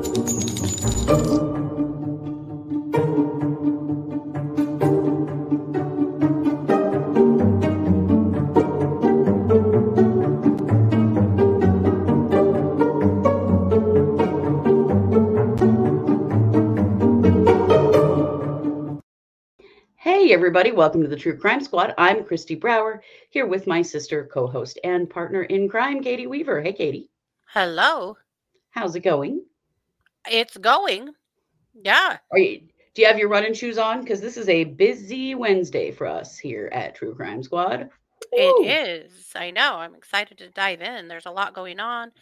Hey, everybody, welcome to the True Crime Squad. I'm Christy Brower here with my sister, co host, and partner in crime, Katie Weaver. Hey, Katie, Hello. how's it going? It's going. Yeah. Are you, do you have your running shoes on? Because this is a busy Wednesday for us here at True Crime Squad. It Woo! is. I know. I'm excited to dive in. There's a lot going on.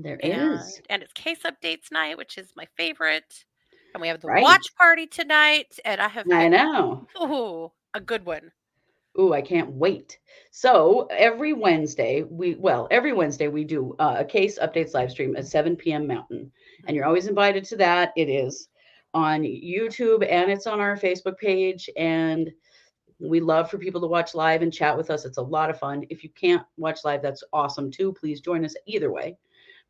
There And is. and it's case updates night, which is my favorite. And we have the Right. watch party tonight. And I have I know. ooh, a good one. Ooh, I can't wait. So every Wednesday, we well, every Wednesday we do uh, a case updates live stream at 7 p.m. Mountain, and you're always invited to that. It is on YouTube and it's on our Facebook page, and we love for people to watch live and chat with us. It's a lot of fun. If you can't watch live, that's awesome too. Please join us either way.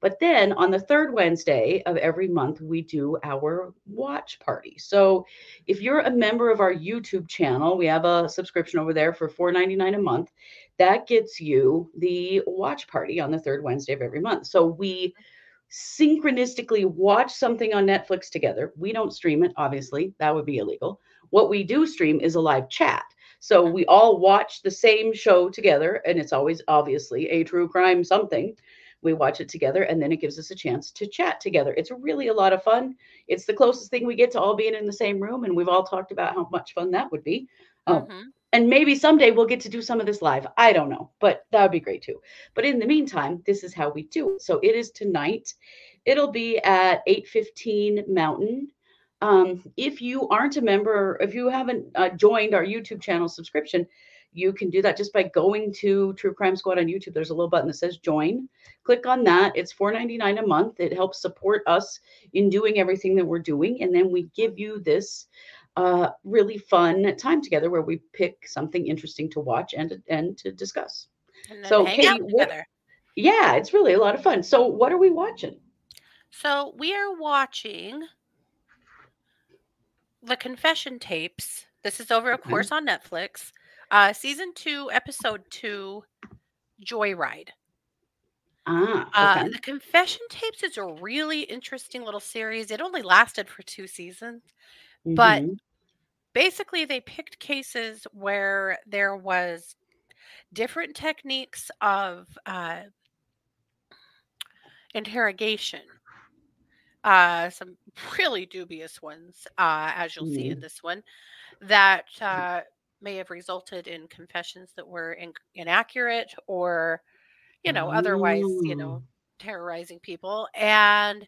But then on the third Wednesday of every month, we do our watch party. So if you're a member of our YouTube channel, we have a subscription over there for $4.99 a month. That gets you the watch party on the third Wednesday of every month. So we synchronistically watch something on Netflix together. We don't stream it, obviously, that would be illegal. What we do stream is a live chat. So we all watch the same show together, and it's always obviously a true crime something. We watch it together, and then it gives us a chance to chat together. It's really a lot of fun. It's the closest thing we get to all being in the same room, and we've all talked about how much fun that would be. Um, Mhm. And maybe someday we'll get to do some of this live. I don't know, but that would be great too. But in the meantime, this is how we do. So it is tonight. It'll be at 8:15 Mountain. Um, if you aren't a member, if you haven't uh, joined our YouTube channel subscription, you can do that just by going to True Crime Squad on YouTube. There's a little button that says join. Click on that. It's $4.99 a month. It helps support us in doing everything that we're doing. And then we give you this uh, really fun time together where we pick something interesting to watch and and to discuss. And So, hang out Katie, what- together. Yeah, it's really a lot of fun. So, what are we watching? So we are watching the confession tapes. This is over, of Okay. course, on Netflix. Uh, season two, episode two, Joyride. Ah, Uh, the confession tapes is a really interesting little series. It only lasted for two seasons. But- Mhm. Basically, they picked cases where there was different techniques of uh, interrogation. Uh, some really dubious ones, uh, as you'll see in this one, that uh, may have resulted in confessions that were in- inaccurate or, you know, otherwise, you know, terrorizing people and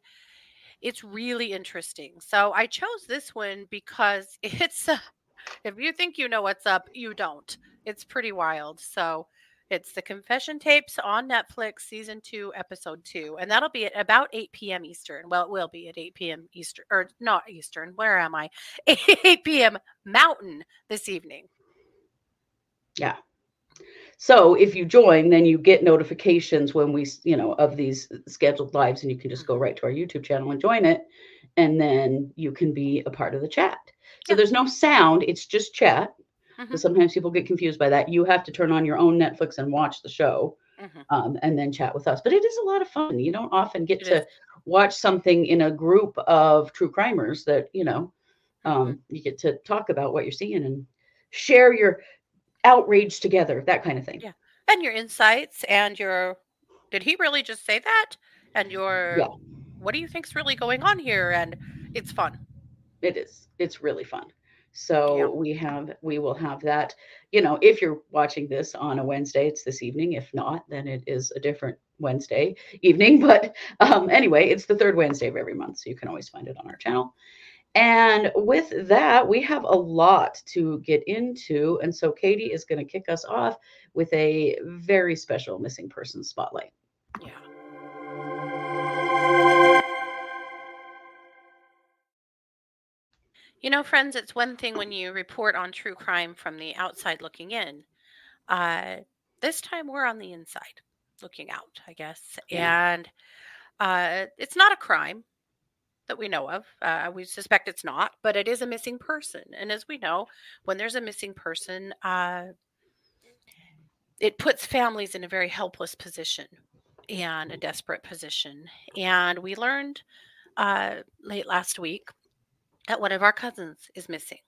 it's really interesting. So i chose this one because it's uh, if you think you know what's up you don't. It's pretty wild. So it's the confession tapes on netflix season 2 episode 2 and that'll be at about 8 p.m eastern. Well it will be at 8 p.m eastern or not eastern. Where am i? 8 p.m mountain this evening. Yeah. So if you join, then you get notifications when we, you know, of these scheduled lives, and you can just go right to our YouTube channel and join it, and then you can be a part of the chat. So Yeah. there's no sound; it's just chat. Because sometimes people get confused by that. You have to turn on your own Netflix and watch the show, Mhm. um, and then chat with us. But it is a lot of fun. You don't often get It to is. watch something in a group of true crimers that you know Mhm. um, you get to talk about what you're seeing and share your outrage together that kind of thing. Yeah. and your insights and your did he really just say that? And your Yeah. what do you think's really going on here? And it's fun. It is it's really fun. So Yeah. we have we will have that. You know if you're watching this on a wednesday it's this evening. If not then it is a different wednesday evening but um anyway it's the third wednesday of every month so you can always find it on our channel and with that we have a lot to get into and so katie is going to kick us off with a very special missing person spotlight. Yeah. You know friends it's one thing when you report on true crime from the outside looking in. Uh this time we're on the inside looking out i guess Yeah. and uh it's not a crime that we know of. Uh, we suspect it's not, but it is a missing person. And as we know, when there's a missing person, uh, it puts families in a very helpless position and a desperate position. And we learned uh, late last week that one of our cousins is missing.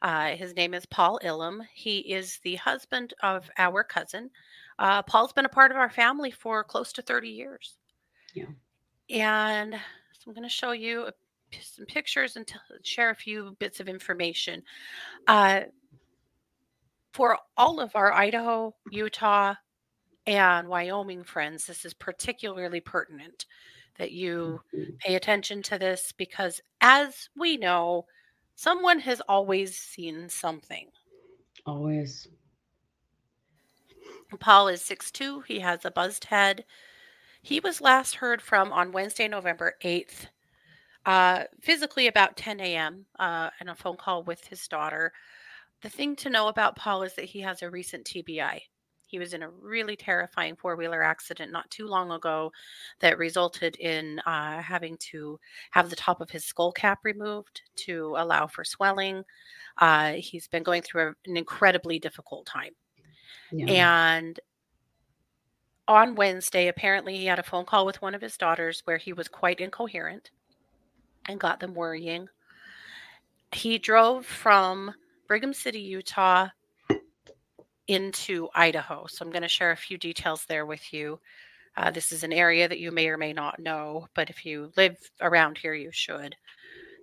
Uh, his name is Paul Illum. He is the husband of our cousin. Uh, Paul's been a part of our family for close to 30 years. Yeah. And so I'm going to show you some pictures and t- share a few bits of information. Uh, for all of our Idaho, Utah, and Wyoming friends, this is particularly pertinent that you Mhm. pay attention to this because, as we know, someone has always seen something. Always. Paul is 6'2. He has a buzzed head. He was last heard from on Wednesday, November 8th, uh, physically about 10 a.m., uh, and a phone call with his daughter. The thing to know about Paul is that he has a recent TBI. He was in a really terrifying four wheeler accident not too long ago that resulted in uh, having to have the top of his skull cap removed to allow for swelling. Uh, he's been going through a, an incredibly difficult time. Yeah. And on Wednesday, apparently he had a phone call with one of his daughters where he was quite incoherent and got them worrying. He drove from Brigham City, Utah into Idaho. So I'm going to share a few details there with you. Uh, this is an area that you may or may not know, but if you live around here, you should.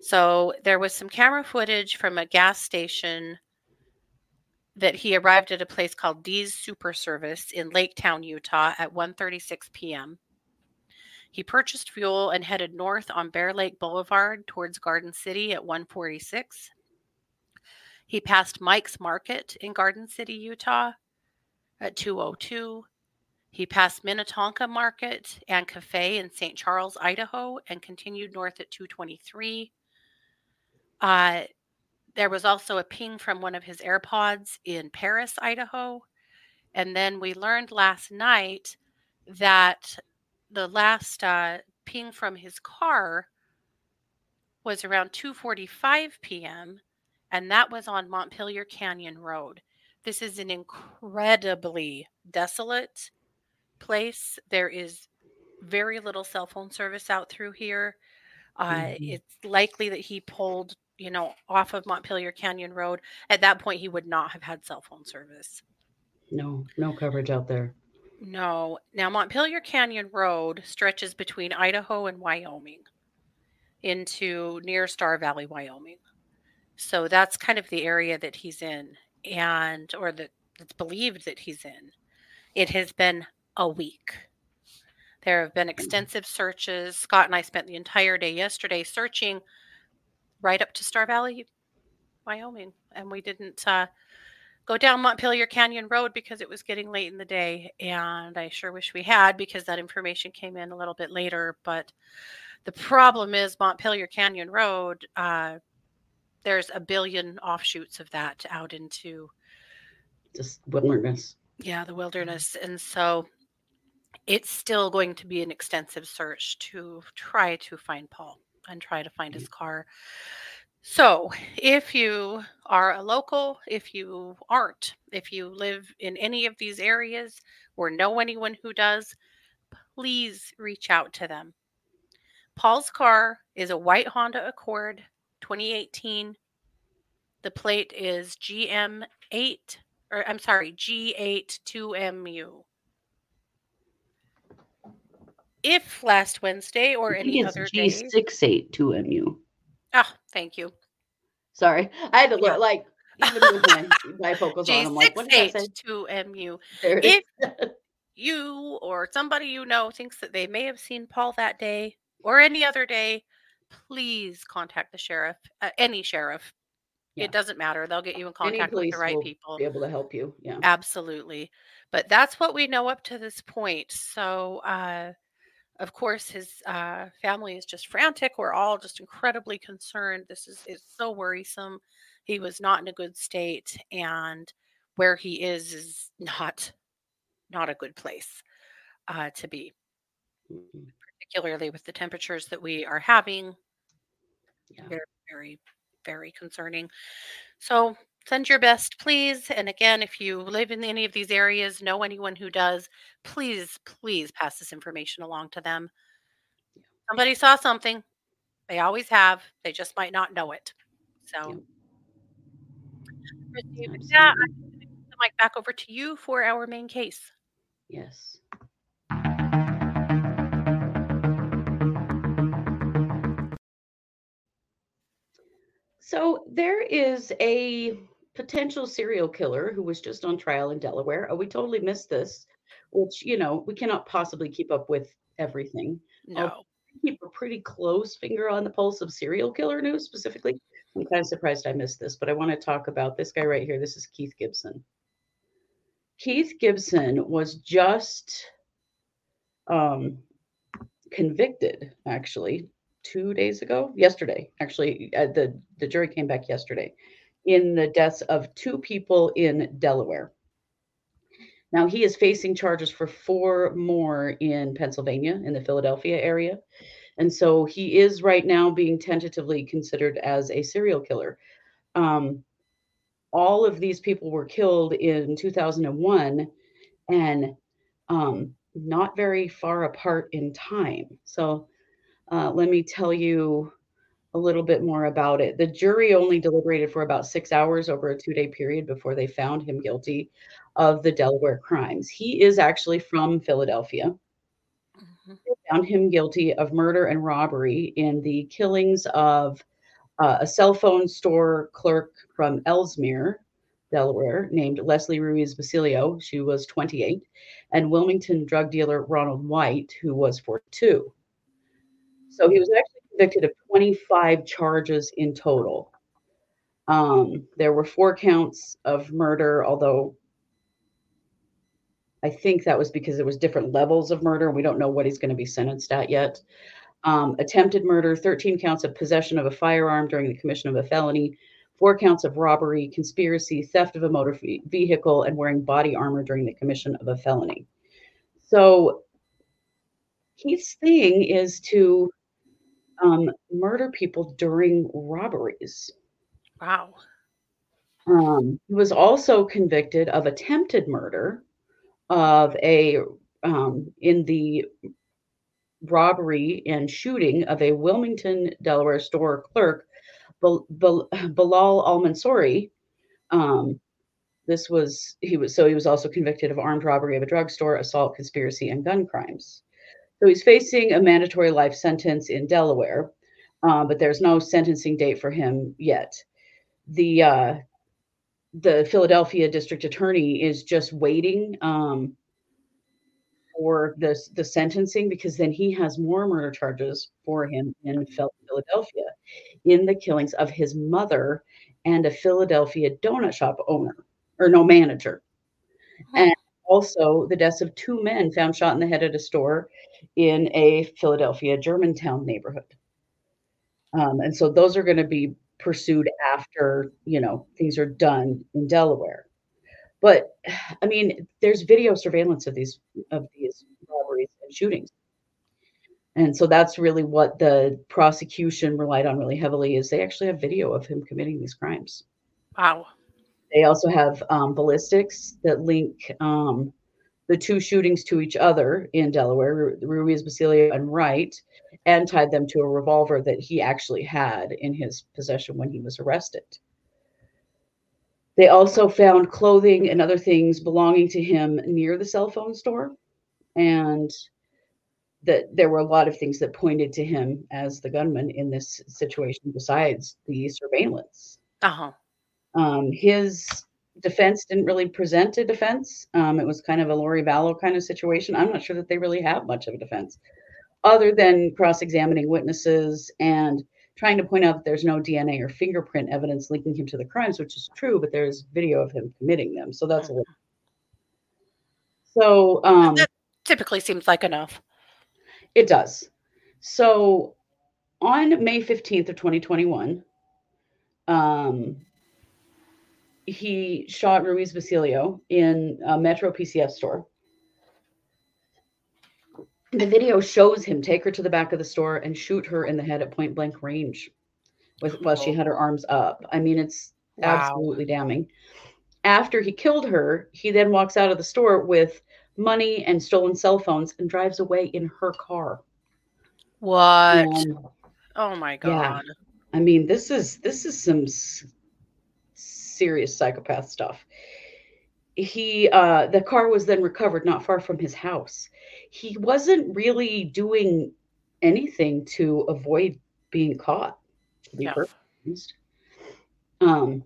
So there was some camera footage from a gas station that he arrived at a place called Dee's Super Service in Laketown, Utah at 1:36 p.m. He purchased fuel and headed north on Bear Lake Boulevard towards Garden City at 146. He passed Mike's Market in Garden City, Utah at 202. He passed Minnetonka Market and Cafe in St. Charles, Idaho, and continued north at 223. Uh, there was also a ping from one of his AirPods in Paris, Idaho. And then we learned last night that the last uh, ping from his car was around 2:45 p.m. and that was on Montpelier Canyon Road. This is an incredibly desolate place. There is very little cell phone service out through here. Uh, Mhm. It's likely that he pulled, you know, off of Montpelier Canyon Road. At that point, he would not have had cell phone service. No, no coverage out there. No. Now, Montpelier Canyon Road stretches between Idaho and Wyoming into near Star Valley, Wyoming. So that's kind of the area that he's in, and or that it's believed that he's in. It has been a week. There have been extensive searches. Scott and I spent the entire day yesterday searching right up to Star Valley, Wyoming, and we didn't uh, go down Montpelier Canyon Road because it was getting late in the day. And I sure wish we had because that information came in a little bit later. But the problem is Montpelier Canyon Road, uh, there's a billion offshoots of that out into Just wilderness. yeah the wilderness and so it's still going to be an extensive search to try to find paul and try to find his car. So if you are a local if you aren't if you live in any of these areas or know anyone who does please reach out to them. Paul's car is a white honda accord 2018 the plate is gm8 or I'm sorry, G82MU. If last Wednesday or any think it's other day. G682MU. Oh, thank you. Sorry. I had to Yeah. look like even with my bifocals on. I'm like, what did I say? G682MU. There If you or somebody you know thinks that they may have seen Paul that day or any other day, please contact the sheriff, uh, any sheriff. Yeah. It doesn't matter. They'll get you in contact with the right people. Be able to help you. Yeah. Absolutely. But that's what we know up to this point. So, uh, of course, his uh, family is just frantic. We're all just incredibly concerned. This is, is so worrisome. He was not in a good state, and where he is is not not a good place uh, to be. Mhm. particularly with the temperatures that we are having. Yeah. Very, very, very concerning. So send your best, please. And again, if you live in any of these areas, know anyone who does, please, please pass this information along to them. Somebody saw something. They always have. They just might not know it. So, Yep. Christy, with that, Absolutely. I'm going to give the mic back over to you for our main case. Yes. So there is a potential serial killer who was just on trial in Delaware. Oh, we totally missed this, which, you know, we cannot possibly keep up with everything. No. Keep a pretty close finger on the pulse of serial killer news specifically. I'm kind of surprised I missed this, but I want to talk about this guy right here. This is Keith Gibson. Keith Gibson was just um, convicted, actually, two days ago, yesterday. Actually, uh, the the jury came back yesterday in the deaths of two people in Delaware. Now he is facing charges for four more in Pennsylvania, in the Philadelphia area. And so he is right now being tentatively considered as a serial killer. Um, all of these people were killed in 2001 and um, not very far apart in time. So uh, let me tell you a little bit more about it. The jury only deliberated for about six hours over a two day period before they found him guilty of the Delaware crimes. He is actually from Philadelphia. Mhm. They found him guilty of murder and robbery in the killings of uh, a cell phone store clerk from Elsmere, Delaware, named Leslie Ruiz Basilio. She was 28, and Wilmington drug dealer Ronald White, who was 42. So he was actually convicted of 25 charges in total. Um, there were four counts of murder, although I think that was because there was different levels of murder. We don't know what he's going to be sentenced at yet. Um, attempted murder, 13 counts of possession of a firearm during the commission of a felony, four counts of robbery, conspiracy, theft of a motor ve- vehicle, and wearing body armor during the commission of a felony. So Keith's thing is to um, murder people during robberies. Wow. Um, he was also convicted of attempted murder of a um, in the robbery and shooting of a Wilmington, Delaware store clerk, Bal- Bal- Bilal Al Mansouri. Um, this was he was so he was also convicted of armed robbery of a drugstore, assault, conspiracy, and gun crimes. So he's facing a mandatory life sentence in Delaware, uh, but there's no sentencing date for him yet. The uh, the Philadelphia district attorney is just waiting um, for the the sentencing because then he has more murder charges for him in Philadelphia in the killings of his mother and a Philadelphia donut shop owner or no manager. And also the deaths of two men found shot in the head at a store in a Philadelphia Germantown neighborhood. Um, and so those are going to be pursued after, you know, things are done in Delaware. But I mean, there's video surveillance of these of these robberies and shootings. And so that's really what the prosecution relied on really heavily is they actually have video of him committing these crimes. Wow. They also have um, ballistics that link um, the two shootings to each other in Delaware, Ru- Ruiz Basilio and Wright, and tied them to a revolver that he actually had in his possession when he was arrested. They also found clothing and other things belonging to him near the cell phone store, and that there were a lot of things that pointed to him as the gunman in this situation, besides the surveillance. Uh huh. Um, his defense didn't really present a defense. Um, it was kind of a Lori Vallow kind of situation. I'm not sure that they really have much of a defense, other than cross-examining witnesses and trying to point out that there's no DNA or fingerprint evidence linking him to the crimes, which is true, but there's video of him committing them. So that's a little. So um, That typically seems like enough. It does. So on May 15th of 2021, um, he shot Ruiz Basilio in a Metro PCS store. the video shows him take her to the back of the store and shoot her in the head at point blank range with while she oh. had her arms up. I mean, it's Wow. absolutely damning. After he killed her, he then walks out of the store with money and stolen cell phones and drives away in her car. What? Oh my god. Yeah. I mean, this is this is some serious psychopath stuff. He uh the car was then recovered not far from his house. He wasn't really doing anything to avoid being caught. To be Yeah. Um,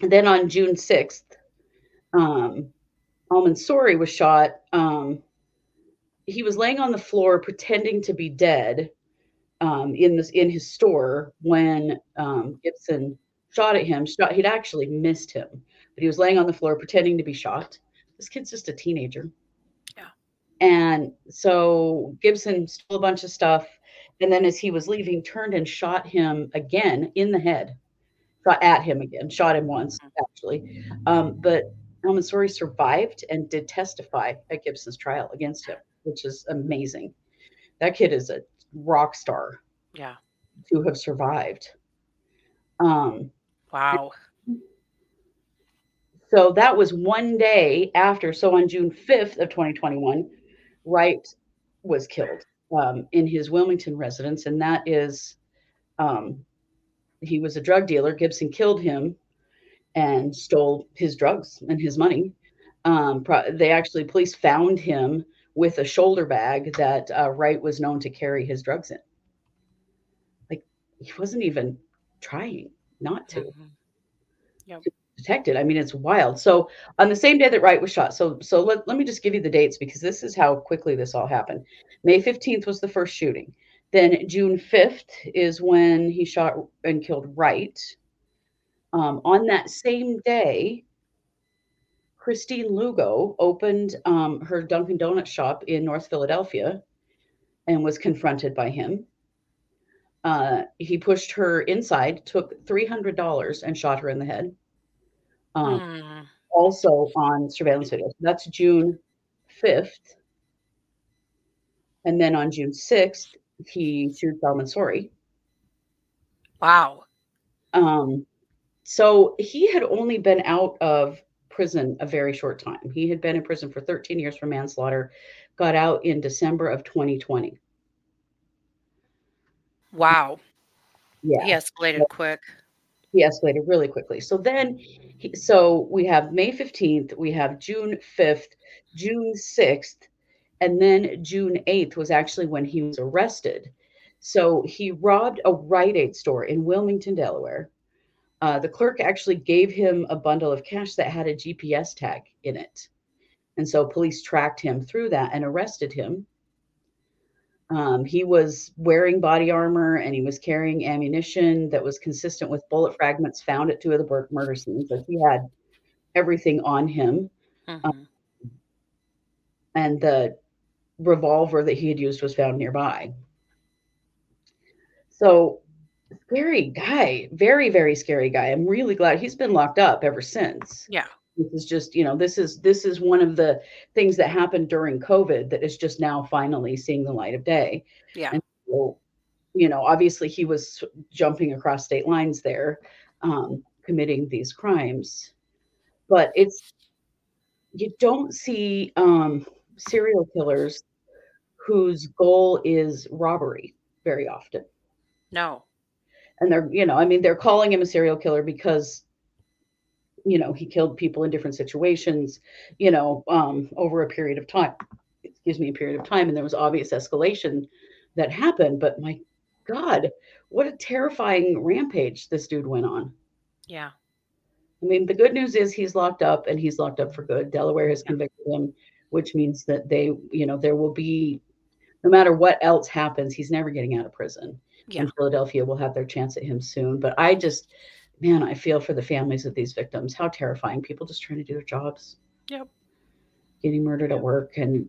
then on June 6th, um, Al Mansouri was shot. Um, he was laying on the floor pretending to be dead um, in this in his store when um, Gibson shot at him. Shot, he'd actually missed him, but he was laying on the floor pretending to be shot. This kid's just a teenager. Yeah. And so Gibson stole a bunch of stuff, and then as he was leaving, turned and shot him again in the head. Shot at him again. Shot him once actually, um, but Al Mansouri survived and did testify at Gibson's trial against him, which is amazing. That kid is a rock star Yeah. to have survived. Um, Wow. so that was one day after. So on June 5th of 2021, Wright was killed um, in his Wilmington residence. And that is, um, he was a drug dealer. Gibson killed him and stole his drugs and his money. Um, pro- they actually, police found him with a shoulder bag that uh, Wright was known to carry his drugs in. Like he wasn't even trying not to Mhm. detected. I mean, it's wild. So on the same day that Wright was shot, so so let, let me just give you the dates because this is how quickly this all happened. May 15th was the first shooting. Then June 5th is when he shot and killed Wright. Um, on that same day, Christine Lugo opened um, her Dunkin' Donuts shop in North Philadelphia and was confronted by him. Uh, he pushed her inside, took $300 and shot her in the head. Um, Mm. also on surveillance video. That's June 5th. And then on June 6th, he shoots Al Mansouri. Wow. Um, so he had only been out of prison a very short time. He had been in prison for 13 years for manslaughter, got out in December of 2020. Wow. Yeah. He escalated quick. he escalated really quickly. So then, he, so we have May 15th, we have June 5th, June 6th, and then June 8th was actually when he was arrested. So he robbed a Rite Aid store in Wilmington, Delaware. Uh, the clerk actually gave him a bundle of cash that had a GPS tag in it. And so police tracked him through that and arrested him. Um, he was wearing body armor and he was carrying ammunition that was consistent with bullet fragments found at two of the bur- murder scenes. Like he had everything on him, Mhm. and the revolver that he had used was found nearby. So, scary guy, very, very scary guy. I'm really glad he's been locked up ever since. Yeah. This is just, you know, this is this is one of the things that happened during COVID that is just now finally seeing the light of day. Yeah. And so, you know, obviously he was jumping across state lines there, um, committing these crimes. But it's you don't see um, serial killers whose goal is robbery very often. No. And they're, you know, I mean, they're calling him a serial killer because, you know, he killed people in different situations, you know, um, over a period of time. Excuse me, a period of time. And there was obvious escalation that happened. But my God, what a terrifying rampage this dude went on. Yeah. I mean, the good news is he's locked up and he's locked up for good. Delaware has convicted him, which means that they, you know, there will be, no matter what else happens, he's never getting out of prison. Yeah. And Philadelphia will have their chance at him soon. But I just, man, I feel for the families of these victims. How terrifying. People just trying to do their jobs, Yep. getting murdered Yep. at work and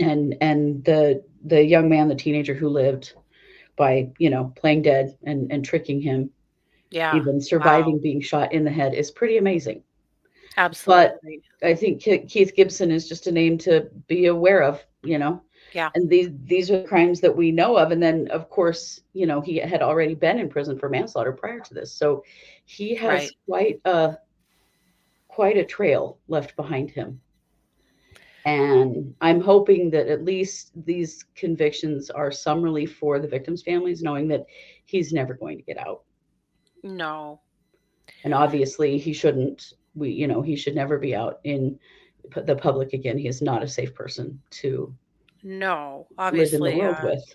and and the the young man, the teenager who lived by, you know, playing dead and and tricking him, Yeah. even surviving being shot in the head is pretty amazing. Absolutely. But I think Keith Gibson is just a name to be aware of, you know. Yeah. And these these are crimes that we know of. And then of course, you know, he had already been in prison for manslaughter prior to this. So he has Right. quite a quite a trail left behind him. And I'm hoping that at least these convictions are some relief for the victims' families, knowing that he's never going to get out. No. And obviously, he shouldn't. We, you know, he should never be out in the public again. He is not a safe person to No. obviously, live in the world uh, with.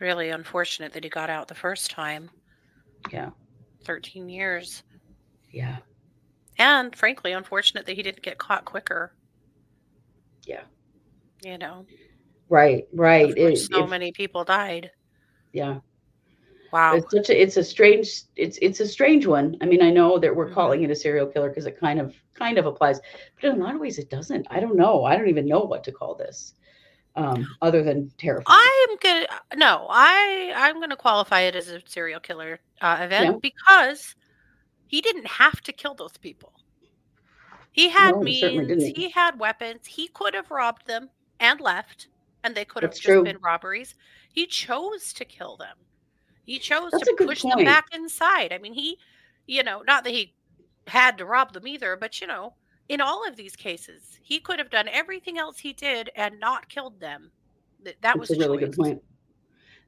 really unfortunate that he got out the first time. Yeah, 13 years. yeah, And frankly, unfortunate that he didn't get caught quicker. Yeah. You know, right, right. It- so if- many people died. yeah, Wow. it's such a it's a strange it's it's a strange one. I mean, I know that we're Mhm. calling it a serial killer because it kind of kind of applies, but in a lot of ways it doesn't. I don't know. I don't even know what to call this, um, other than terrifying. I'm gonna no, I I'm gonna qualify it as a serial killer uh, event Yeah. because he didn't have to kill those people. He had No, means, didn't. he had weapons, he could have robbed them and left, and they could have just true. been robberies. He chose to kill them. He chose That's to push them back inside. I mean, he, you know, not that he had to rob them either, but you know, in all of these cases, he could have done everything else he did and not killed them. Th- That was a really good point.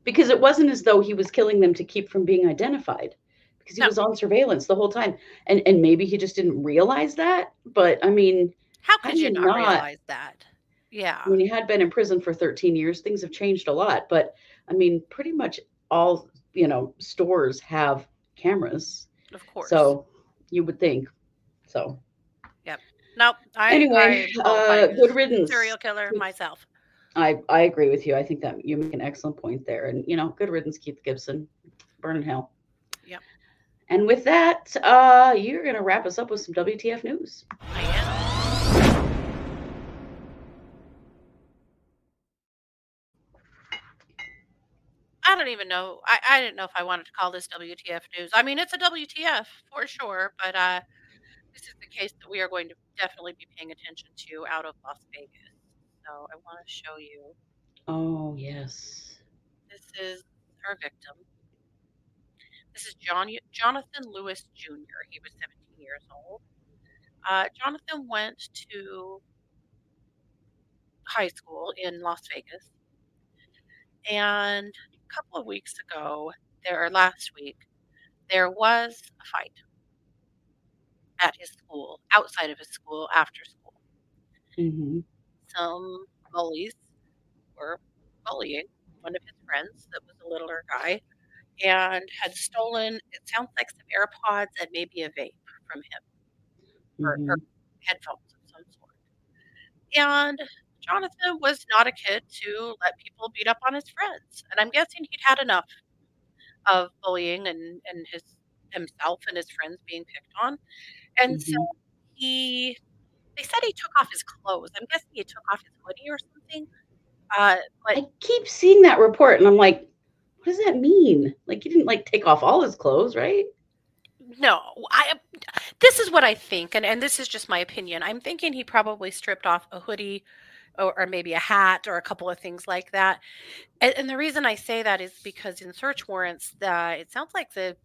Because it wasn't as though he was killing them to keep from being identified, because he No. was on surveillance the whole time, and and maybe he just didn't realize that. But I mean, How How could you you not, not- realize that? Yeah. when he had been in prison for 13 years, things have changed a lot. But I mean, pretty much all you know stores have cameras, Of course. so you would think. So Yep. no, I anyway, I uh, good riddance. serial killer myself. I I agree with you. I think that you make an excellent point there, and you know, good riddance, Keith Gibson, burn in hell. Yep. And with that, uh, you're gonna wrap us up with some WTF news. I am. I don't even know. I, I didn't know if I wanted to call this WTF news. I mean, it's a WTF for sure, but uh, this is the case that we are going to definitely be paying attention to out of Las Vegas. So I want to show you. Oh yes. This is our victim. This is John Jonathan Lewis Jr. He was 17 years old. Uh, Jonathan went to high school in Las Vegas, and a couple of weeks ago, there or last week, there was a fight at his school, outside of his school, after school. hmm Some bullies were bullying one of his friends that was a littler guy and had stolen, it sounds like some AirPods and maybe a vape from him, or, or headphones of some sort. And Jonathan was not a kid to let people beat up on his friends. And I'm guessing he'd had enough of bullying and, and his himself and his friends being picked on. And so he they said he took off his clothes. I'm guessing he took off his hoodie or something. Uh, but I keep seeing that report, and I'm like, what does that mean? Like, he didn't like take off all his clothes, right? No, I. This is what I think, and and this is just my opinion. I'm thinking he probably stripped off a hoodie, or, or maybe a hat, or a couple of things like that. And, and the reason I say that is because in search warrants, uh, it sounds like the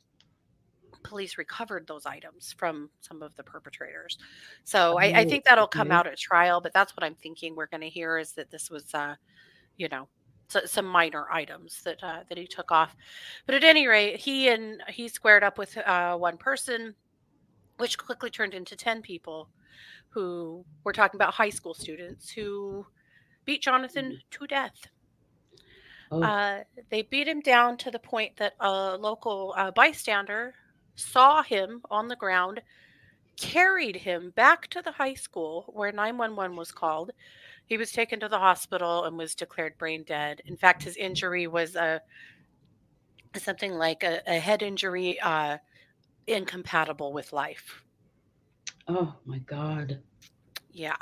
police recovered those items from some of the perpetrators. So I, I Oh, think that'll come out at trial. But that's what I'm thinking. We're going to hear is that this was, uh, you know, so, some minor items that uh, that he took off. But at any rate, he and he squared up with uh, one person, which quickly turned into ten people, who we're talking about high school students who beat Jonathan to death. Oh, Uh, they beat him down to the point that a local uh, bystander saw him on the ground, carried him back to the high school where 911 was called. He was taken to the hospital and was declared brain dead. In fact, his injury was a something like a, a head injury uh, incompatible with life. Oh my God. Yeah.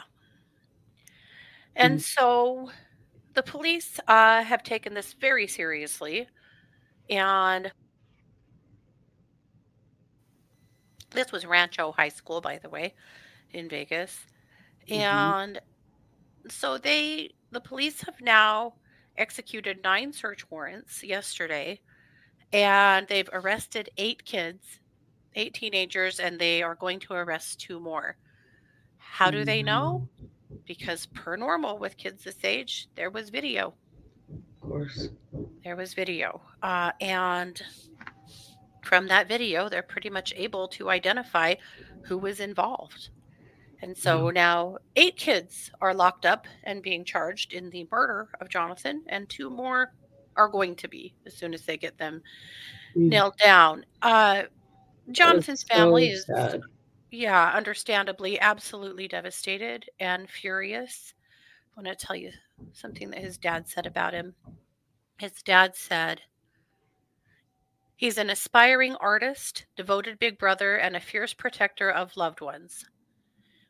And so the police uh, have taken this very seriously. And this was Rancho High School, by the way, in Vegas. Mhm. And so they, the police have now executed nine search warrants yesterday, and they've arrested eight kids, eight teenagers, and they are going to arrest two more. How do they know? Because per normal with kids this age, there was video. Of course. There was video. Uh, and from that video, they're pretty much able to identify who was involved. And so now eight kids are locked up and being charged in the murder of Jonathan, and two more are going to be as soon as they get them Mm. nailed down. Uh, Jonathan's so family is, sad. yeah, understandably, absolutely devastated and furious. I want to tell you something that his dad said about him. His dad said, He's an aspiring artist, devoted big brother, and a fierce protector of loved ones.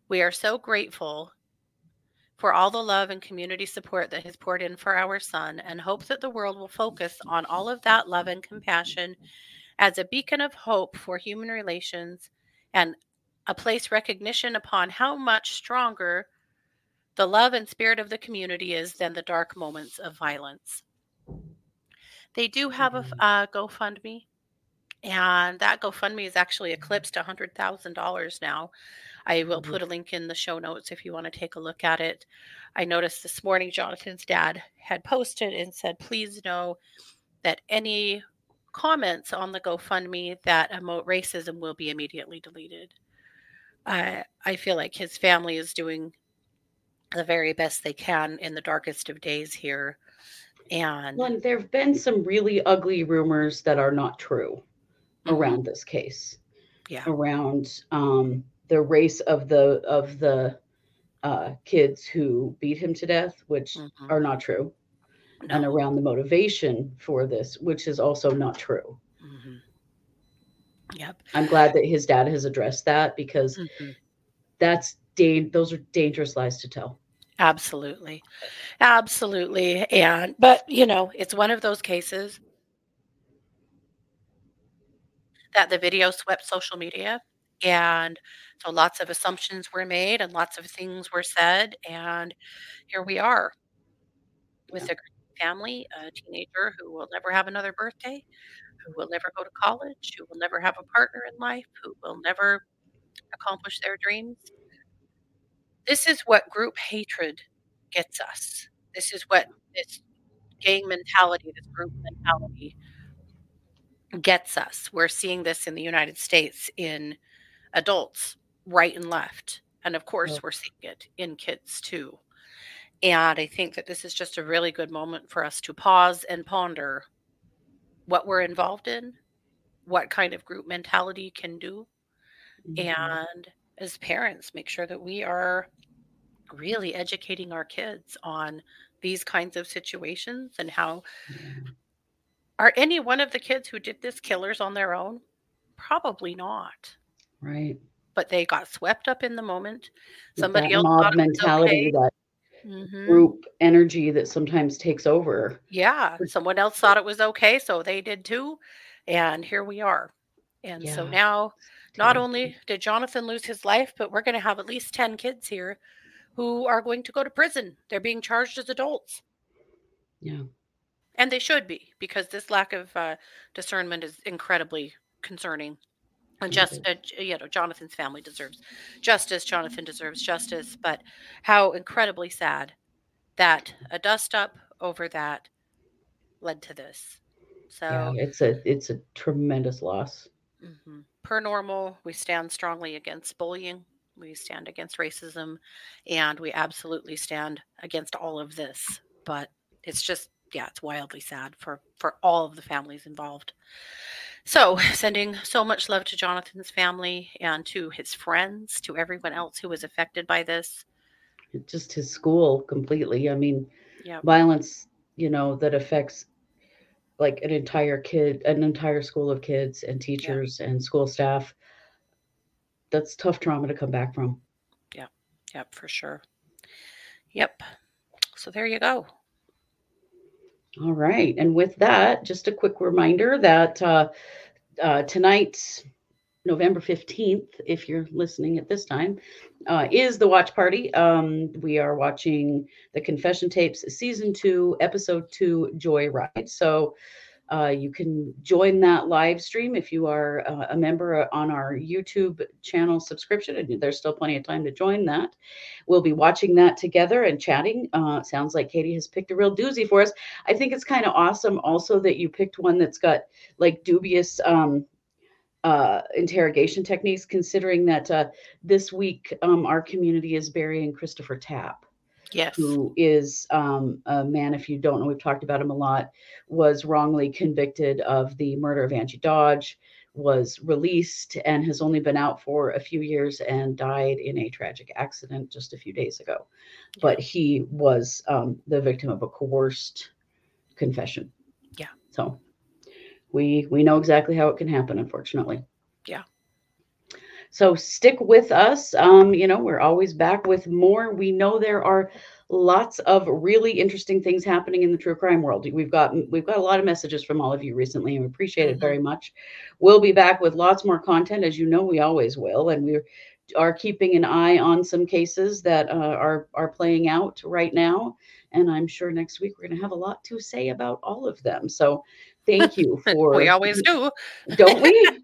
We are so grateful for all the love and community support that has poured in for our son and hope that the world will focus on all of that love and compassion as a beacon of hope for human relations and a place recognition upon how much stronger the love and spirit of the community is than the dark moments of violence. They do have a uh, GoFundMe, and that GoFundMe is actually eclipsed $100,000 now. I will Mhm. put a link in the show notes if you want to take a look at it. I noticed this morning Jonathan's dad had posted and said, please know that any comments on the GoFundMe that emote racism will be immediately deleted. I I feel like his family is doing the very best they can in the darkest of days here. And Well, there have been some really ugly rumors that are not true Mhm. around this case. Yeah. Around um, the race of the of the uh, kids who beat him to death, which Mhm. are not true, and around the motivation for this, which is also not true. Mhm. Yep. I'm glad that his dad has addressed that because Mhm. that's da- those are dangerous lies to tell. Absolutely. Absolutely. And, but, you know, it's one of those cases that the video swept social media. And so lots of assumptions were made and lots of things were said. And here we are with a family, a teenager who will never have another birthday, who will never go to college, who will never have a partner in life, who will never accomplish their dreams. This is what group hatred gets us. This is what this gang mentality, this group mentality gets us. We're seeing this in the United States in adults, right and left. And of course, Yeah. we're seeing it in kids too. And I think that this is just a really good moment for us to pause and ponder what we're involved in, what kind of group mentality can do, Mhm. and as parents make sure that we are really educating our kids on these kinds of situations and how Yeah. are any one of the kids who did this killers on their own probably not Right. but they got swept up in the moment somebody that else mob thought it was mentality, okay. that Mhm. group energy that sometimes takes over. yeah someone else thought it was okay so they did too and here we are and so now not only did jonathan lose his life but we're going to have at least 10 kids here who are going to go to prison they're being charged as adults Yeah. and they should be because this lack of uh, discernment is incredibly concerning and just uh, you know jonathan's family deserves justice jonathan deserves justice but how incredibly sad that a dust up over that led to this so Yeah, it's a it's a tremendous loss. mhm. per normal we stand strongly against bullying we stand against racism and we absolutely stand against all of this but it's just yeah it's wildly sad for for all of the families involved so sending so much love to jonathan's family and to his friends to everyone else who was affected by this Just his school completely. I mean, yeah violence, you know, that affects like an entire kid, an entire school of kids and teachers and school staff. That's tough trauma to come back from. Yeah. Yep for sure yep so there you go All right. And with that, just a quick reminder that uh, uh, tonight, November 15th, if you're listening at this time, uh, is the watch party. Um, we are watching the Confession Tapes, season two, episode two, Joyride. So uh, you can join that live stream if you are uh, a member on our YouTube channel subscription, and there's still plenty of time to join that. We'll be watching that together and chatting. Uh, sounds like Katie has picked a real doozy for us. I think it's kind of awesome also that you picked one that's got like dubious. Um, uh, interrogation techniques, considering that uh, this week um, our community is burying Christopher Tapp. Yes. Who is um, a man, if you don't know, we've talked about him a lot, was wrongly convicted of the murder of Angie Dodge, was released and has only been out for a few years and died in a tragic accident just a few days ago. Yeah. But he was um, the victim of a coerced confession. Yeah. So we we know exactly how it can happen, unfortunately. Yeah. So stick with us. Um, you know, we're always back with more. We know there are lots of really interesting things happening in the true crime world. We've got we've got a lot of messages from all of you recently, and we appreciate it mm-hmm. very much. We'll be back with lots more content, as you know, we always will, and we are keeping an eye on some cases that uh, are are playing out right now. And I'm sure next week we're going to have a lot to say about all of them. So thank you for. we always do, don't we?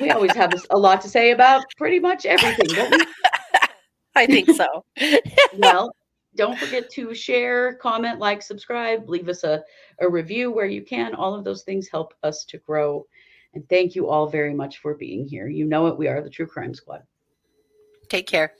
we always have a lot to say about pretty much everything, don't we? I think so. well, don't forget to share, comment, like, subscribe, leave us a, a review where you can. All of those things help us to grow. And thank you all very much for being here. You know it. We are the True Crime Squad. Take care.